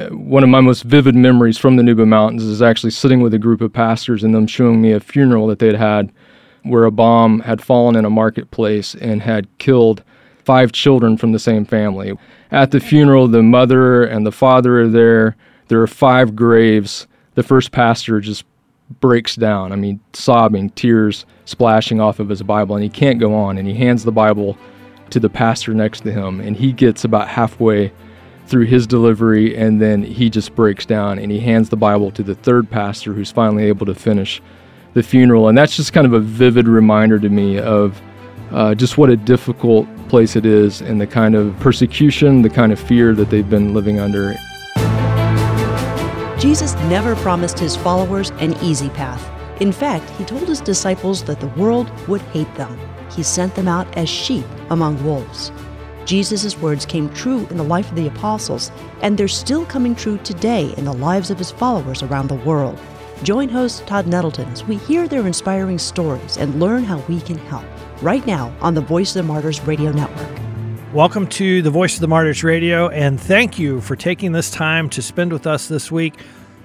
Uh, one of my most vivid memories from the Nuba Mountains is actually sitting with a group of pastors and them showing me a funeral that they'd had where a bomb had fallen in a marketplace and had killed five children from the same family. At the funeral, the mother and the father are there. There are five graves. The first pastor just breaks down. I mean, sobbing, tears splashing off of his Bible, and he can't go on. And he hands the Bible to the pastor next to him, and he gets about halfway through his delivery, and then he just breaks down and he hands the Bible to the third pastor who's finally able to finish the funeral. And that's just kind of a vivid reminder to me of uh, just what a difficult place it is and the kind of persecution, the kind of fear that they've been living under. Jesus never promised his followers an easy path. In fact, he told his disciples that the world would hate them. He sent them out as sheep among wolves. Jesus' words came true in the life of the apostles, and they're still coming true today in the lives of his followers around the world. Join host Todd Nettleton as we hear their inspiring stories and learn how we can help right now on the Voice of the Martyrs Radio Network. Welcome to the Voice of the Martyrs Radio, and thank you for taking this time to spend with us this week.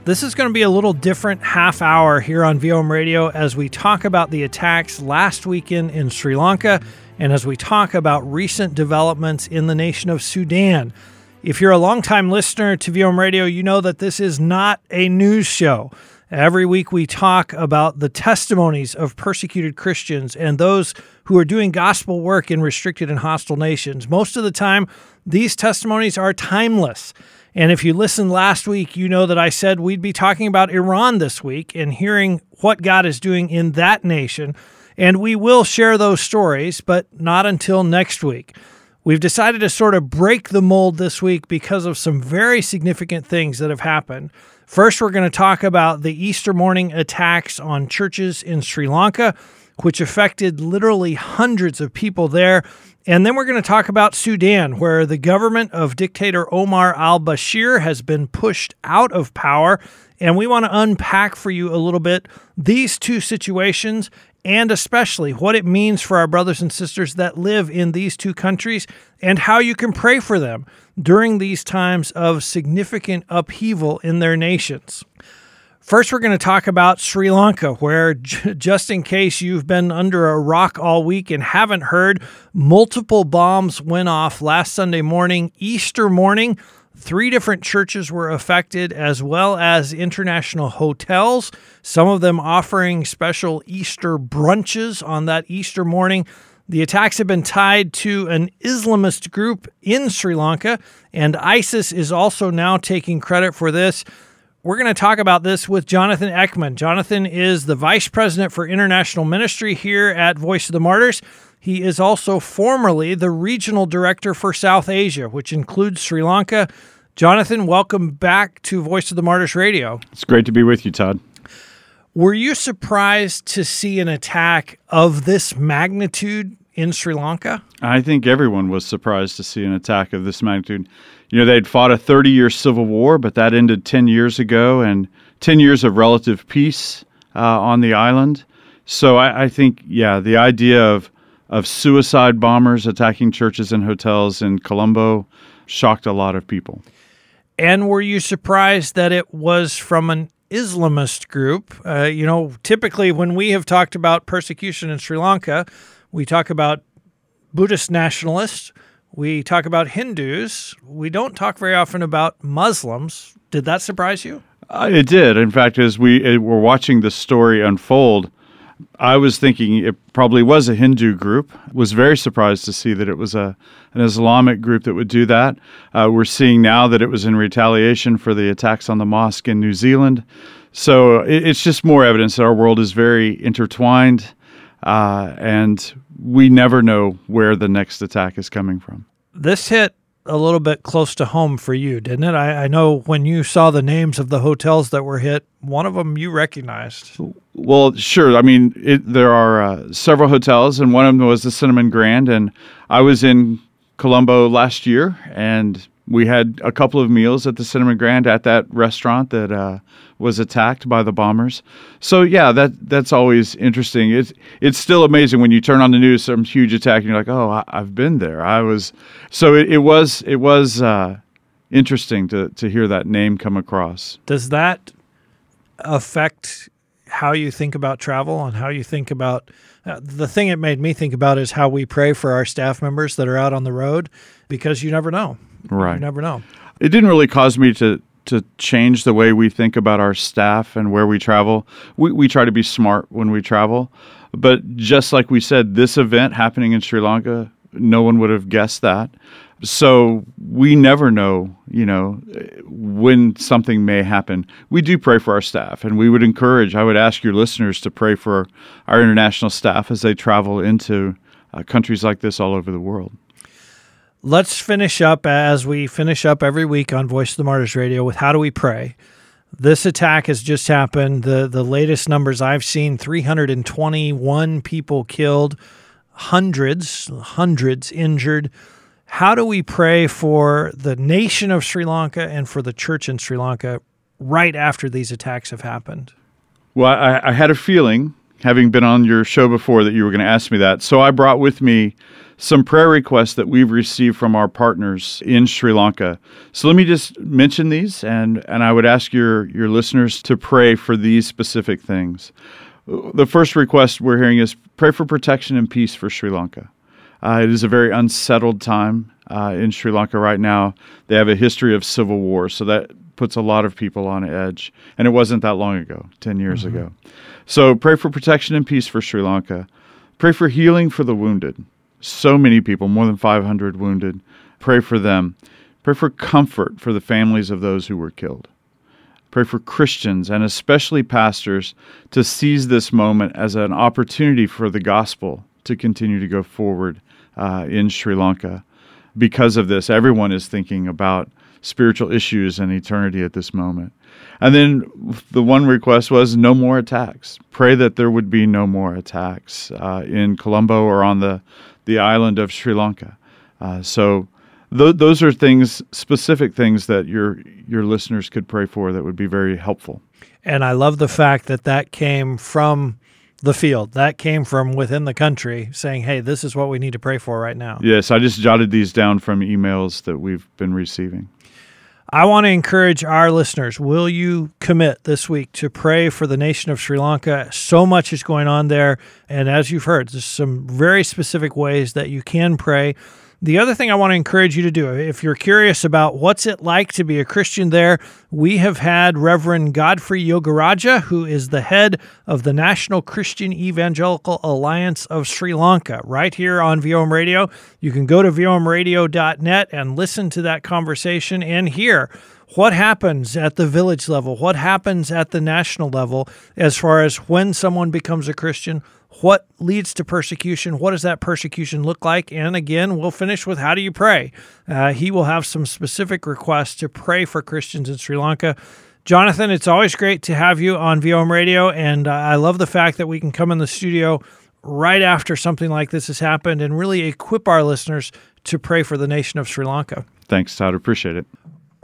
This is going to be a little different half hour here on VOM Radio as we talk about the attacks last weekend in Sri Lanka and as we talk about recent developments in the nation of Sudan. If you're a longtime listener to VOM Radio, you know that this is not a news show. Every week we talk about the testimonies of persecuted Christians and those who are doing gospel work in restricted and hostile nations. Most of the time, these testimonies are timeless. And if you listened last week, you know that I said we'd be talking about Iran this week and hearing what God is doing in that nation. And we will share those stories, but not until next week. We've decided to sort of break the mold this week because of some very significant things that have happened. First, we're going to talk about the Easter morning attacks on churches in Sri Lanka, which affected literally hundreds of people there. And then we're going to talk about Sudan, where the government of dictator Omar al Bashir has been pushed out of power. And we want to unpack for you a little bit these two situations and especially what it means for our brothers and sisters that live in these two countries and how you can pray for them during these times of significant upheaval in their nations. First, we're going to talk about Sri Lanka, where, just in case you've been under a rock all week and haven't heard, multiple bombs went off last Sunday morning, Easter morning. Three different churches were affected, as well as international hotels, some of them offering special Easter brunches on that Easter morning. The attacks have been tied to an Islamist group in Sri Lanka, and ISIS is also now taking credit for this. We're going to talk about this with Jonathan Eckman. Jonathan is the Vice President for International Ministry here at Voice of the Martyrs. He is also formerly the Regional Director for South Asia, which includes Sri Lanka. Jonathan, welcome back to Voice of the Martyrs Radio. It's great to be with you, Todd. Were you surprised to see an attack of this magnitude in Sri Lanka? I think everyone was surprised to see an attack of this magnitude. You know, they'd fought a 30 year civil war, but that ended 10 years ago, and 10 years of relative peace uh, on the island. So I, I, think, yeah, the idea of, of suicide bombers attacking churches and hotels in Colombo shocked a lot of people. And were you surprised that it was from an Islamist group. Uh, you know, typically when we have talked about persecution in Sri Lanka, we talk about Buddhist nationalists, we talk about Hindus, we don't talk very often about Muslims. Did that surprise you? Uh, it did. In fact, as we uh, were watching the story unfold, I was thinking it probably was a Hindu group. Was very surprised to see that it was a an Islamic group that would do that. Uh, we're seeing now that it was in retaliation for the attacks on the mosque in New Zealand. So it, it's just more evidence that our world is very intertwined, uh, and we never know where the next attack is coming from. This hit a little bit close to home for you, didn't it? I, I, know when you saw the names of the hotels that were hit, one of them you recognized. Well, sure. I mean, it, there are uh, several hotels, and one of them was the Cinnamon Grand. And I was in Colombo last year, and we had a couple of meals at the Cinnamon Grand at that restaurant that uh, was attacked by the bombers. So yeah, that that's always interesting. It's it's still amazing when you turn on the news some huge attack and you're like, oh, I, have been there. I was so it, it was it was uh, interesting to, to hear that name come across. Does that affect how you think about travel and how you think about uh, the thing it made me think about is how we pray for our staff members that are out on the road because you never know. Right. You never know. It didn't really cause me to to change the way we think about our staff and where we travel. We we try to be smart when we travel, but just like we said, this event happening in Sri Lanka, no one would have guessed that. So we never know, you know, when something may happen. We do pray for our staff, and we would encourage, I would ask your listeners to pray for our international staff as they travel into uh, countries like this all over the world. Let's finish up as we finish up every week on Voice of the Martyrs Radio with how do we pray? This attack has just happened. The the latest numbers I've seen 321 people killed, hundreds, hundreds injured. How do we pray for the nation of Sri Lanka and for the church in Sri Lanka right after these attacks have happened? Well, I, I had a feeling, having been on your show before, that you were going to ask me that. So I brought with me some prayer requests that we've received from our partners in Sri Lanka. So let me just mention these, and, and I would ask your, your listeners to pray for these specific things. The first request we're hearing is pray for protection and peace for Sri Lanka. Uh, it is a very unsettled time uh, in Sri Lanka right now. They have a history of civil war, so that puts a lot of people on edge. And it wasn't that long ago, 10 years mm-hmm. ago. So pray for protection and peace for Sri Lanka. Pray for healing for the wounded. So many people, more than 500 wounded. Pray for them. Pray for comfort for the families of those who were killed. Pray for Christians and especially pastors to seize this moment as an opportunity for the gospel to continue to go forward uh, in Sri Lanka. Because of this, everyone is thinking about spiritual issues and eternity at this moment. And then the one request was no more attacks. Pray that there would be no more attacks uh, in Colombo or on the, the island of Sri Lanka. Uh, so th- those are things, specific things that your your listeners could pray for that would be very helpful. And I love the fact that that came from the field. That came from within the country saying, hey, this is what we need to pray for right now. Yes, I just jotted these down from emails that we've been receiving. I want to encourage our listeners will you commit this week to pray for the nation of Sri Lanka? So much is going on there. And as you've heard, there's some very specific ways that you can pray. The other thing I want to encourage you to do, if you're curious about what's it like to be a Christian there, we have had Reverend Godfrey Yogaraja, who is the head of the National Christian Evangelical Alliance of Sri Lanka, right here on VOM Radio. You can go to vomradio.net and listen to that conversation and hear what happens at the village level, what happens at the national level as far as when someone becomes a Christian, what leads to persecution? What does that persecution look like? And again, we'll finish with how do you pray? Uh, he will have some specific requests to pray for Christians in Sri Lanka. Jonathan, it's always great to have you on VOM Radio, and uh, I love the fact that we can come in the studio right after something like this has happened and really equip our listeners to pray for the nation of Sri Lanka. Thanks, Todd. Appreciate it.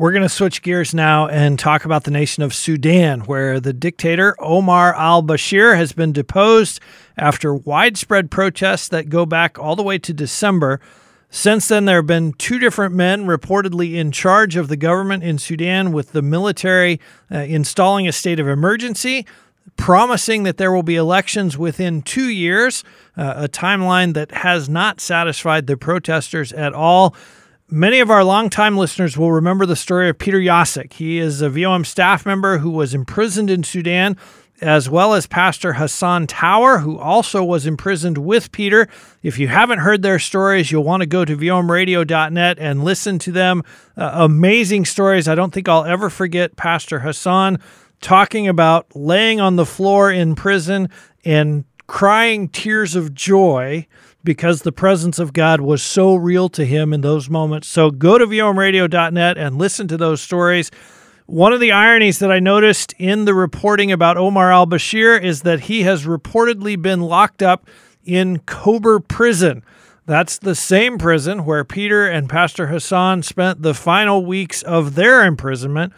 We're going to switch gears now and talk about the nation of Sudan, where the dictator Omar al Bashir has been deposed after widespread protests that go back all the way to December. Since then, there have been two different men reportedly in charge of the government in Sudan, with the military uh, installing a state of emergency, promising that there will be elections within two years, uh, a timeline that has not satisfied the protesters at all. Many of our longtime listeners will remember the story of Peter Jasek. He is a VOM staff member who was imprisoned in Sudan, as well as Pastor Hassan Taour, who also was imprisoned with Peter. If you haven't heard their stories, you'll want to go to vomradio.net and listen to them. Uh, amazing stories. I don't think I'll ever forget Pastor Hassan talking about laying on the floor in prison and crying tears of joy because the presence of God was so real to him in those moments. So go to vomradio.net and listen to those stories. One of the ironies that I noticed in the reporting about Omar al Bashir is that he has reportedly been locked up in Kober prison. That's the same prison where Peter and Pastor Hassan spent the final weeks of their imprisonment.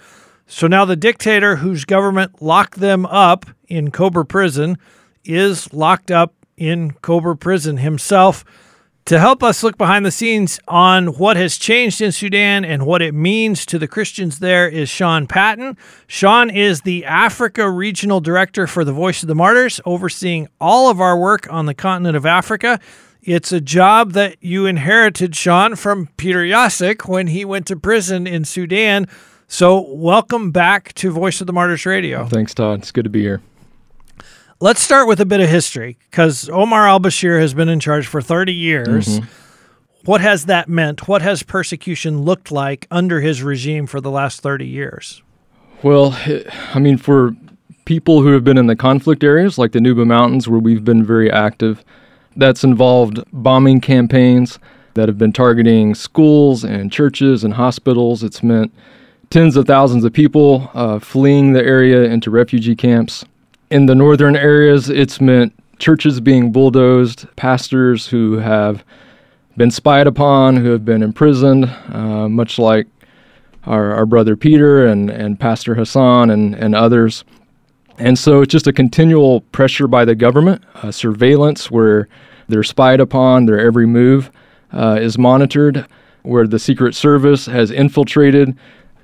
So now the dictator whose government locked them up in Kober prison is locked up in Kober prison himself. To help us look behind the scenes on what has changed in Sudan and what it means to the Christians there is Sean Paton. Sean is the Africa Regional Director for the Voice of the Martyrs, overseeing all of our work on the continent of Africa. It's a job that you inherited, Sean, from Peter Jasek when he went to prison in Sudan. So, welcome back to Voice of the Martyrs Radio. Thanks, Todd. It's good to be here. Let's start with a bit of history because Omar al Bashir has been in charge for 30 years. Mm-hmm. What has that meant? What has persecution looked like under his regime for the last 30 years? Well, I mean, for people who have been in the conflict areas like the Nuba Mountains, where we've been very active, that's involved bombing campaigns that have been targeting schools and churches and hospitals. It's meant tens of thousands of people uh, fleeing the area into refugee camps in the northern areas, it's meant churches being bulldozed, pastors who have been spied upon, who have been imprisoned, uh, much like our, our brother Peter and, and Pastor Hassan and, and others. And so it's just a continual pressure by the government, uh, surveillance where they're spied upon, their every move uh, is monitored, where the Secret Service has infiltrated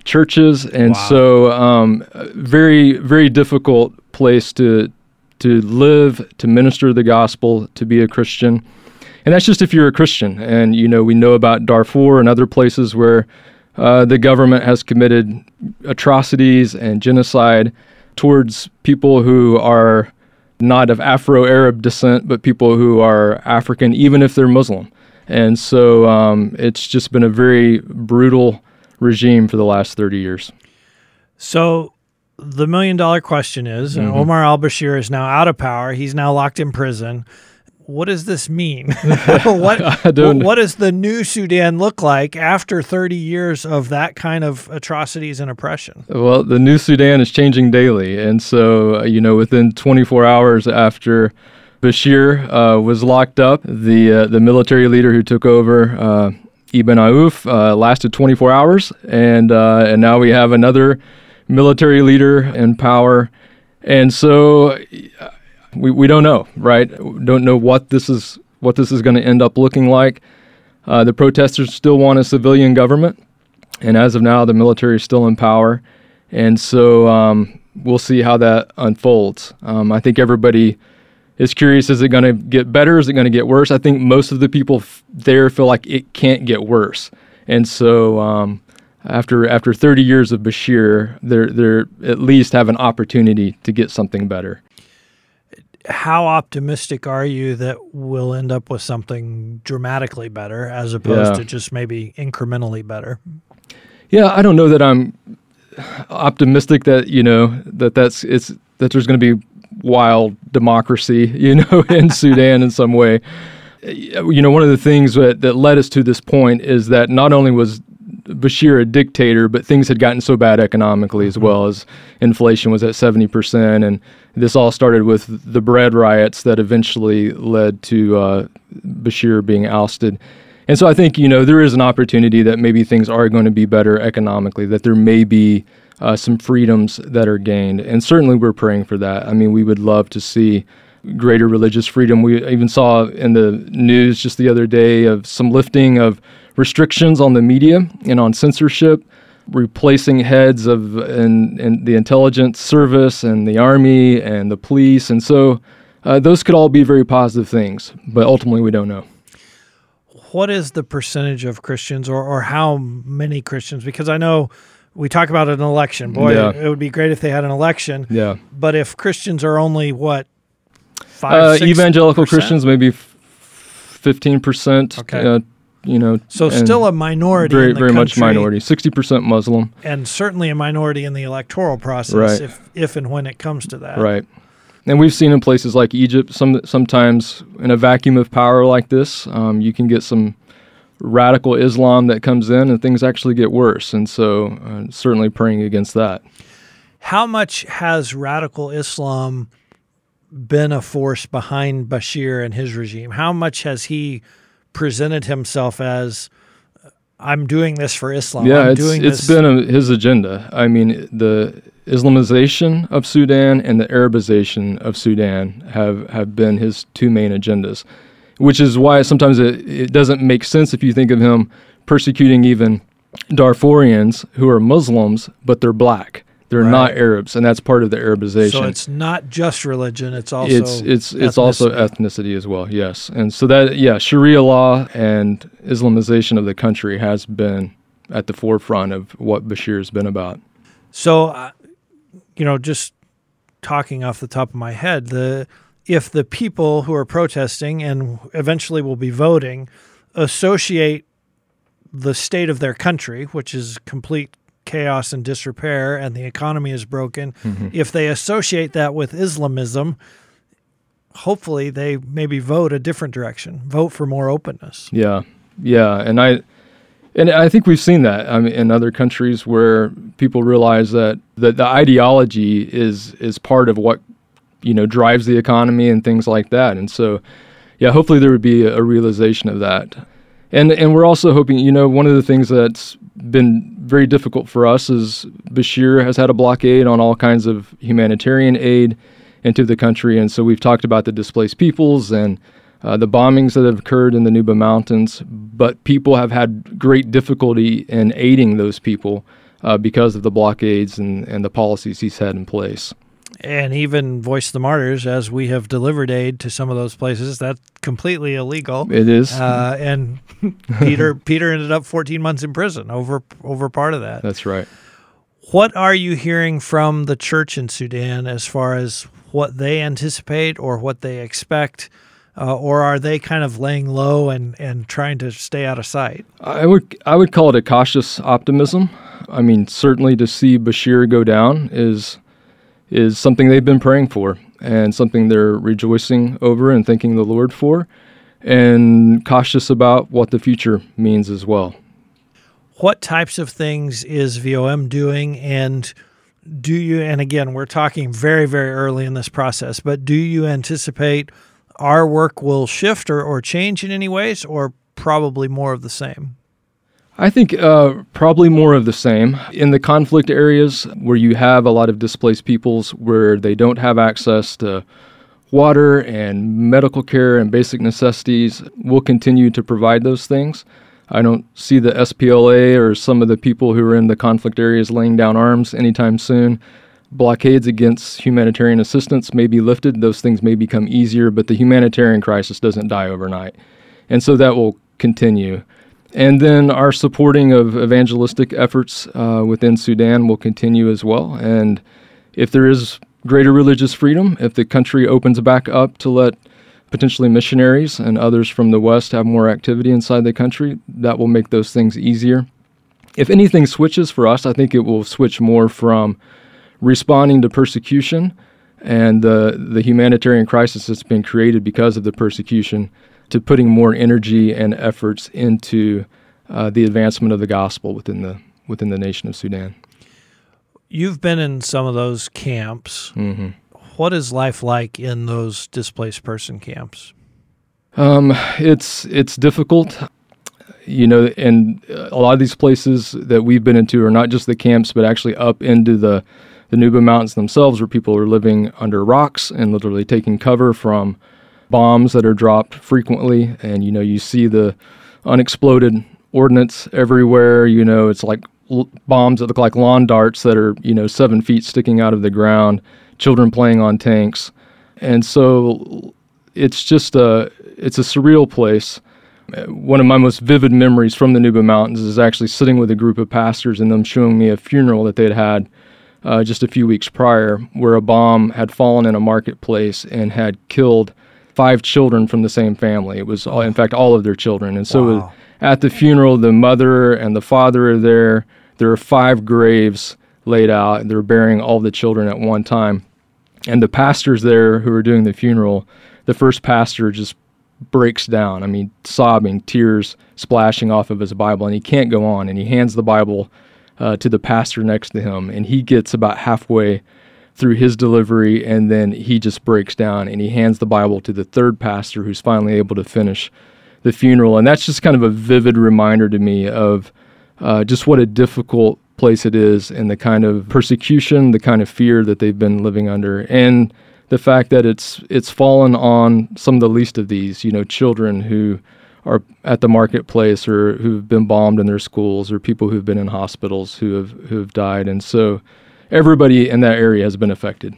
churches. And wow. so, um, very, very difficult place to to live, to minister the gospel, to be a Christian. And that's just if you're a Christian. And, you know, we know about Darfur and other places where uh, the government has committed atrocities and genocide towards people who are not of Afro Arab descent, but people who are African, even if they're Muslim. And so um, it's just been a very brutal regime for the last 30 years. So the million dollar question is mm-hmm. Omar al Bashir is now out of power. He's now locked in prison. What does this mean? what, what does the new Sudan look like after 30 years of that kind of atrocities and oppression? Well, the new Sudan is changing daily. And so, uh, you know, within 24 hours after Bashir uh, was locked up, the, uh, the military leader who took over, uh, Ibn Auf, uh, lasted 24 hours. And, uh, and now we have another military leader in power. And so we, we don't know, right? Don't know what this is what this is going to end up looking like. Uh, the protesters still want a civilian government, and as of now, the military is still in power. And so um, we'll see how that unfolds. Um, I think everybody is curious: is it going to get better? Is it going to get worse? I think most of the people f- there feel like it can't get worse, and so um, after after 30 years of Bashir, they're they're at least have an opportunity to get something better. How optimistic are you that we'll end up with something dramatically better as opposed yeah. to just maybe incrementally better? Yeah, I don't know that I'm optimistic that you know that that's it's that there's going to be wild democracy, you know, in Sudan in some way. You know, one of the things that, that led us to this point is that not only was Bashir a dictator, but things had gotten so bad economically as mm-hmm. well as inflation was at 70%. And this all started with the bread riots that eventually led to uh, Bashir being ousted. And so I think, you know, there is an opportunity that maybe things are going to be better economically, that there may be uh, some freedoms that are gained. And certainly we're praying for that. I mean, we would love to see greater religious freedom. We even saw in the news just the other day of some lifting of restrictions on the media and on censorship, replacing heads of in, in the intelligence service and the army and the police. And so uh, those could all be very positive things, but ultimately we don't know. What is the percentage of Christians or, or how many Christians? Because I know we talk about an election. Boy, yeah. it would be great if they had an election. Yeah. But if Christians are only what five, uh, evangelical Christians, maybe fifteen percent. Okay. Uh, you know, so still a minority, very very much minority, sixty percent Muslim, and certainly a minority in the electoral process, right. if if and when it comes to that, right. And we've seen in places like Egypt, some sometimes in a vacuum of power like this, um, you can get some radical Islam that comes in, and things actually get worse. And so, uh, certainly praying against that. How much has radical Islam been a force behind Bashir and his regime? How much has he presented himself as I'm doing this for Islam. Yeah, it's, it's been a, his agenda. I mean, the Islamization of Sudan and the Arabization of Sudan have, have been his two main agendas. which is why sometimes it, it doesn't make sense if you think of him persecuting even Darfurians who are Muslims, but they're black. They're Right. not Arabs, and that's part of the Arabization. So it's not just religion; it's also it's it's it's also ethnicity. ethnicity as well. Yes, and so that yeah, Sharia law and Islamization of the country has been at the forefront of what Bashir has been about. So, uh, you know, just talking off the top of my head, the if the people who are protesting and eventually will be voting associate the state of their country, which is complete chaos and disrepair, and the economy is broken, mm-hmm. if they associate that with Islamism, hopefully they maybe vote a different direction, vote for more openness. Yeah, yeah, and I and I think we've seen that. I mean, in other countries where people realize that that the ideology is is part of what you know drives the economy and things like that. And so, yeah, hopefully there would be a, realization of that. And and we're also hoping, you know, one of the things that's been very difficult for us is Bashir has had a blockade on all kinds of humanitarian aid into the country, and so we've talked about the displaced peoples and uh, the bombings that have occurred in the Nuba Mountains, but people have had great difficulty in aiding those people uh, because of the blockades and, and the policies he's had in place. And even Voice the Martyrs, as we have delivered aid to some of those places, that's completely illegal. It is. Uh, and Peter Peter ended up 14 months in prison over over part of that. That's right. What are you hearing from the church in Sudan as far as what they anticipate or what they expect, uh, or are they kind of laying low and, and trying to stay out of sight? I would I would call it a cautious optimism. I mean, certainly to see Bashir go down is is something they've been praying for and something they're rejoicing over and thanking the Lord for, and cautious about what the future means as well. What types of things is VOM doing and do you and again we're talking very very early in this process but do you anticipate our work will shift or, or change in any ways or probably more of the same I think uh, probably more of the same. In the conflict areas where you have a lot of displaced peoples where they don't have access to water and medical care and basic necessities, we'll continue to provide those things. I don't see the SPLA or some of the people who are in the conflict areas laying down arms anytime soon. Blockades against humanitarian assistance may be lifted, those things may become easier, but the humanitarian crisis doesn't die overnight. And so that will continue. And then our supporting of evangelistic efforts uh, within Sudan will continue as well. And if there is greater religious freedom, if the country opens back up to let potentially missionaries and others from the West have more activity inside the country, that will make those things easier. If anything switches for us, I think it will switch more from responding to persecution and the, the humanitarian crisis that's been created because of the persecution to putting more energy and efforts into uh, the advancement of the gospel within the within the nation of Sudan. you've been in some of those camps. Hmm what is life like in those displaced person camps? Um, it's it's difficult, you know, and a lot of these places that we've been into are not just the camps, but actually up into the the Nuba Mountains themselves, where people are living under rocks and literally taking cover from bombs that are dropped frequently. And you know, you see the unexploded ordnance everywhere. You know, it's like l- bombs that look like lawn darts that are you know seven feet sticking out of the ground. Children playing on tanks, and so it's just a it's a surreal place. One of my most vivid memories from the Nuba Mountains is actually sitting with a group of pastors and them showing me a funeral that they'd had uh, just a few weeks prior, where a bomb had fallen in a marketplace and had killed five children from the same family. It was, all, in fact, all of their children. And so Wow. at the funeral, the mother and the father are there. There are five graves laid out, and they're burying all the children at one time. And the pastors there who are doing the funeral, the first pastor just breaks down. I mean, sobbing, tears splashing off of his Bible, and he can't go on. And he hands the Bible uh, to the pastor next to him, and he gets about halfway through his delivery, and then he just breaks down and he hands the Bible to the third pastor, who's finally able to finish the funeral. And that's just kind of a vivid reminder to me of uh, just what a difficult place it is and the kind of persecution, the kind of fear that they've been living under, and the fact that it's it's fallen on some of the least of these, you know, children who are at the marketplace or who've been bombed in their schools or people who've been in hospitals who have who have died and so everybody in that area has been affected.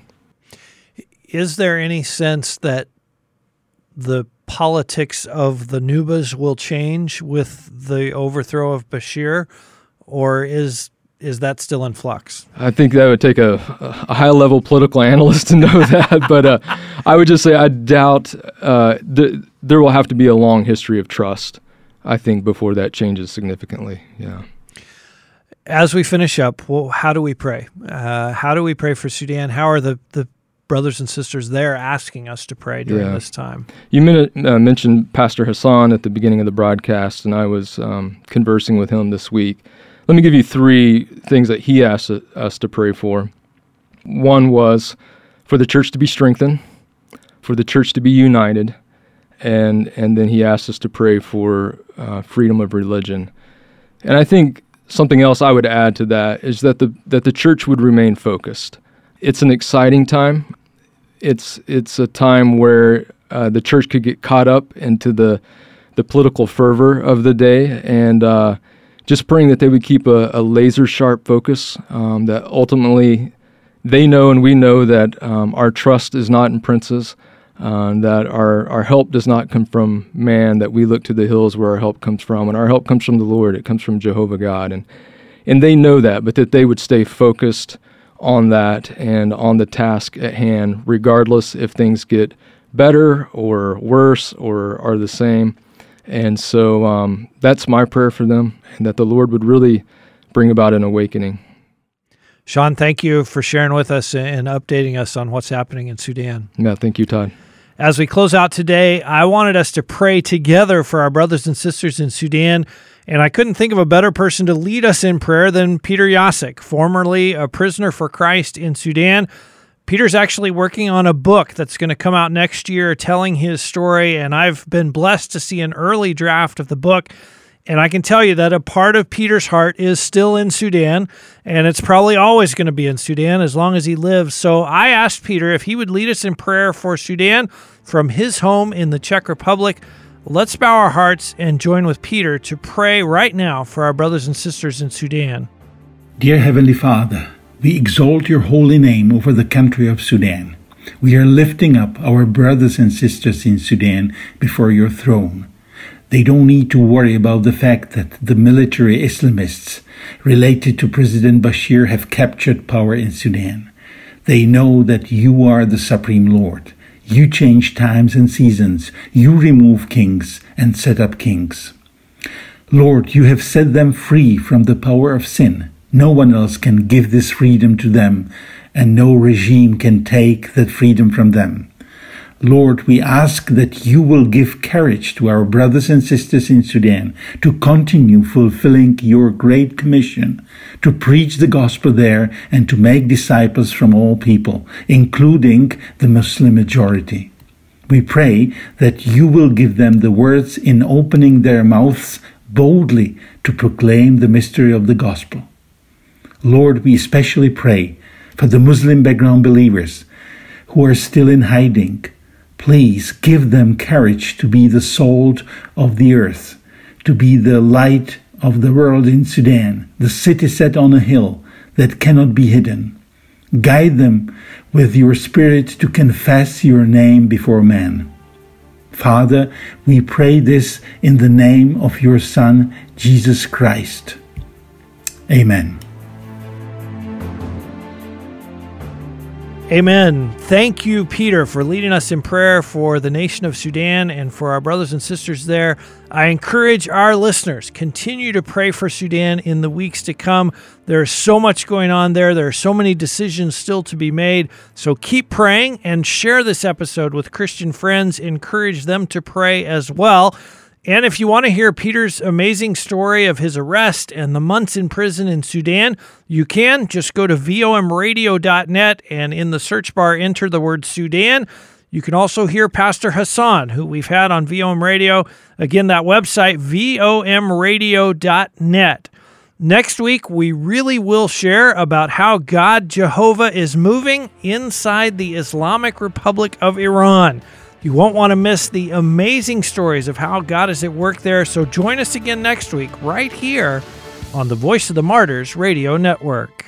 Is there any sense that the politics of the Nubas will change with the overthrow of Bashir or is is that still in flux? I think that would take a, a high level political analyst to know that, but uh, I would just say I doubt uh, th- there will have to be a long history of trust. I think before that changes significantly. Yeah. As we finish up, well, how do we pray? Uh, how do we pray for Sudan? How are the, the brothers and sisters there asking us to pray during yeah. this time? You min- uh, mentioned Pastor Hassan at the beginning of the broadcast, and I was um, conversing with him this week let me give you three things that he asked us to pray for. One was for the church to be strengthened, for the church to be united, and and then he asked us to pray for uh, freedom of religion. And I think something else I would add to that is that the that the church would remain focused. It's an exciting time. It's it's a time where uh, the church could get caught up into the the political fervor of the day and uh, just praying that they would keep a, a laser sharp focus, um, that ultimately they know and we know that um, our trust is not in princes, uh, that our, our help does not come from man, that we look to the hills where our help comes from, and our help comes from the Lord, it comes from Jehovah God. And, and they know that, but that they would stay focused on that and on the task at hand, regardless if things get better or worse or are the same. And so um, that's my prayer for them, and that the Lord would really bring about an awakening. Sean, thank you for sharing with us and updating us on what's happening in Sudan. Yeah, thank you, Todd. As we close out today, I wanted us to pray together for our brothers and sisters in Sudan. And I couldn't think of a better person to lead us in prayer than Peter Jasek, formerly a prisoner for Christ in Sudan, Peter's actually working on a book that's going to come out next year telling his story, and I've been blessed to see an early draft of the book. And I can tell you that a part of Peter's heart is still in Sudan, and it's probably always going to be in Sudan as long as he lives. So I asked Peter if he would lead us in prayer for Sudan from his home in the Czech Republic. Let's bow our hearts and join with Peter to pray right now for our brothers and sisters in Sudan. Dear Heavenly Father, we exalt your holy name over the country of Sudan. We are lifting up our brothers and sisters in Sudan before your throne. They don't need to worry about the fact that the military Islamists related to President Bashir have captured power in Sudan. They know that you are the Supreme Lord. You change times and seasons. You remove kings and set up kings. Lord, you have set them free from the power of sin no one else can give this freedom to them, and no regime can take that freedom from them. Lord, we ask that you will give courage to our brothers and sisters in Sudan to continue fulfilling your great commission, to preach the gospel there and to make disciples from all people, including the Muslim majority. We pray that you will give them the words in opening their mouths boldly to proclaim the mystery of the gospel. Lord, we especially pray for the Muslim background believers who are still in hiding. Please give them courage to be the salt of the earth, to be the light of the world in Sudan, the city set on a hill that cannot be hidden. Guide them with your Spirit to confess your name before men. Father, we pray this in the name of your Son, Jesus Christ. Amen. Amen. Thank you, Peter, for leading us in prayer for the nation of Sudan and for our brothers and sisters there. I encourage our listeners continue to pray for Sudan in the weeks to come. There's so much going on there. There are so many decisions still to be made. So keep praying and share this episode with Christian friends. Encourage them to pray as well. And if you want to hear Peter's amazing story of his arrest and the months in prison in Sudan, you can just go to vomradio.net and in the search bar enter the word Sudan. You can also hear Pastor Hassan, who we've had on VOM Radio. Again, that website, vomradio.net. Next week, we really will share about how God Jehovah is moving inside the Islamic Republic of Iran. You won't want to miss the amazing stories of how God is at work there, so join us again next week, right here on the Voice of the Martyrs Radio Network.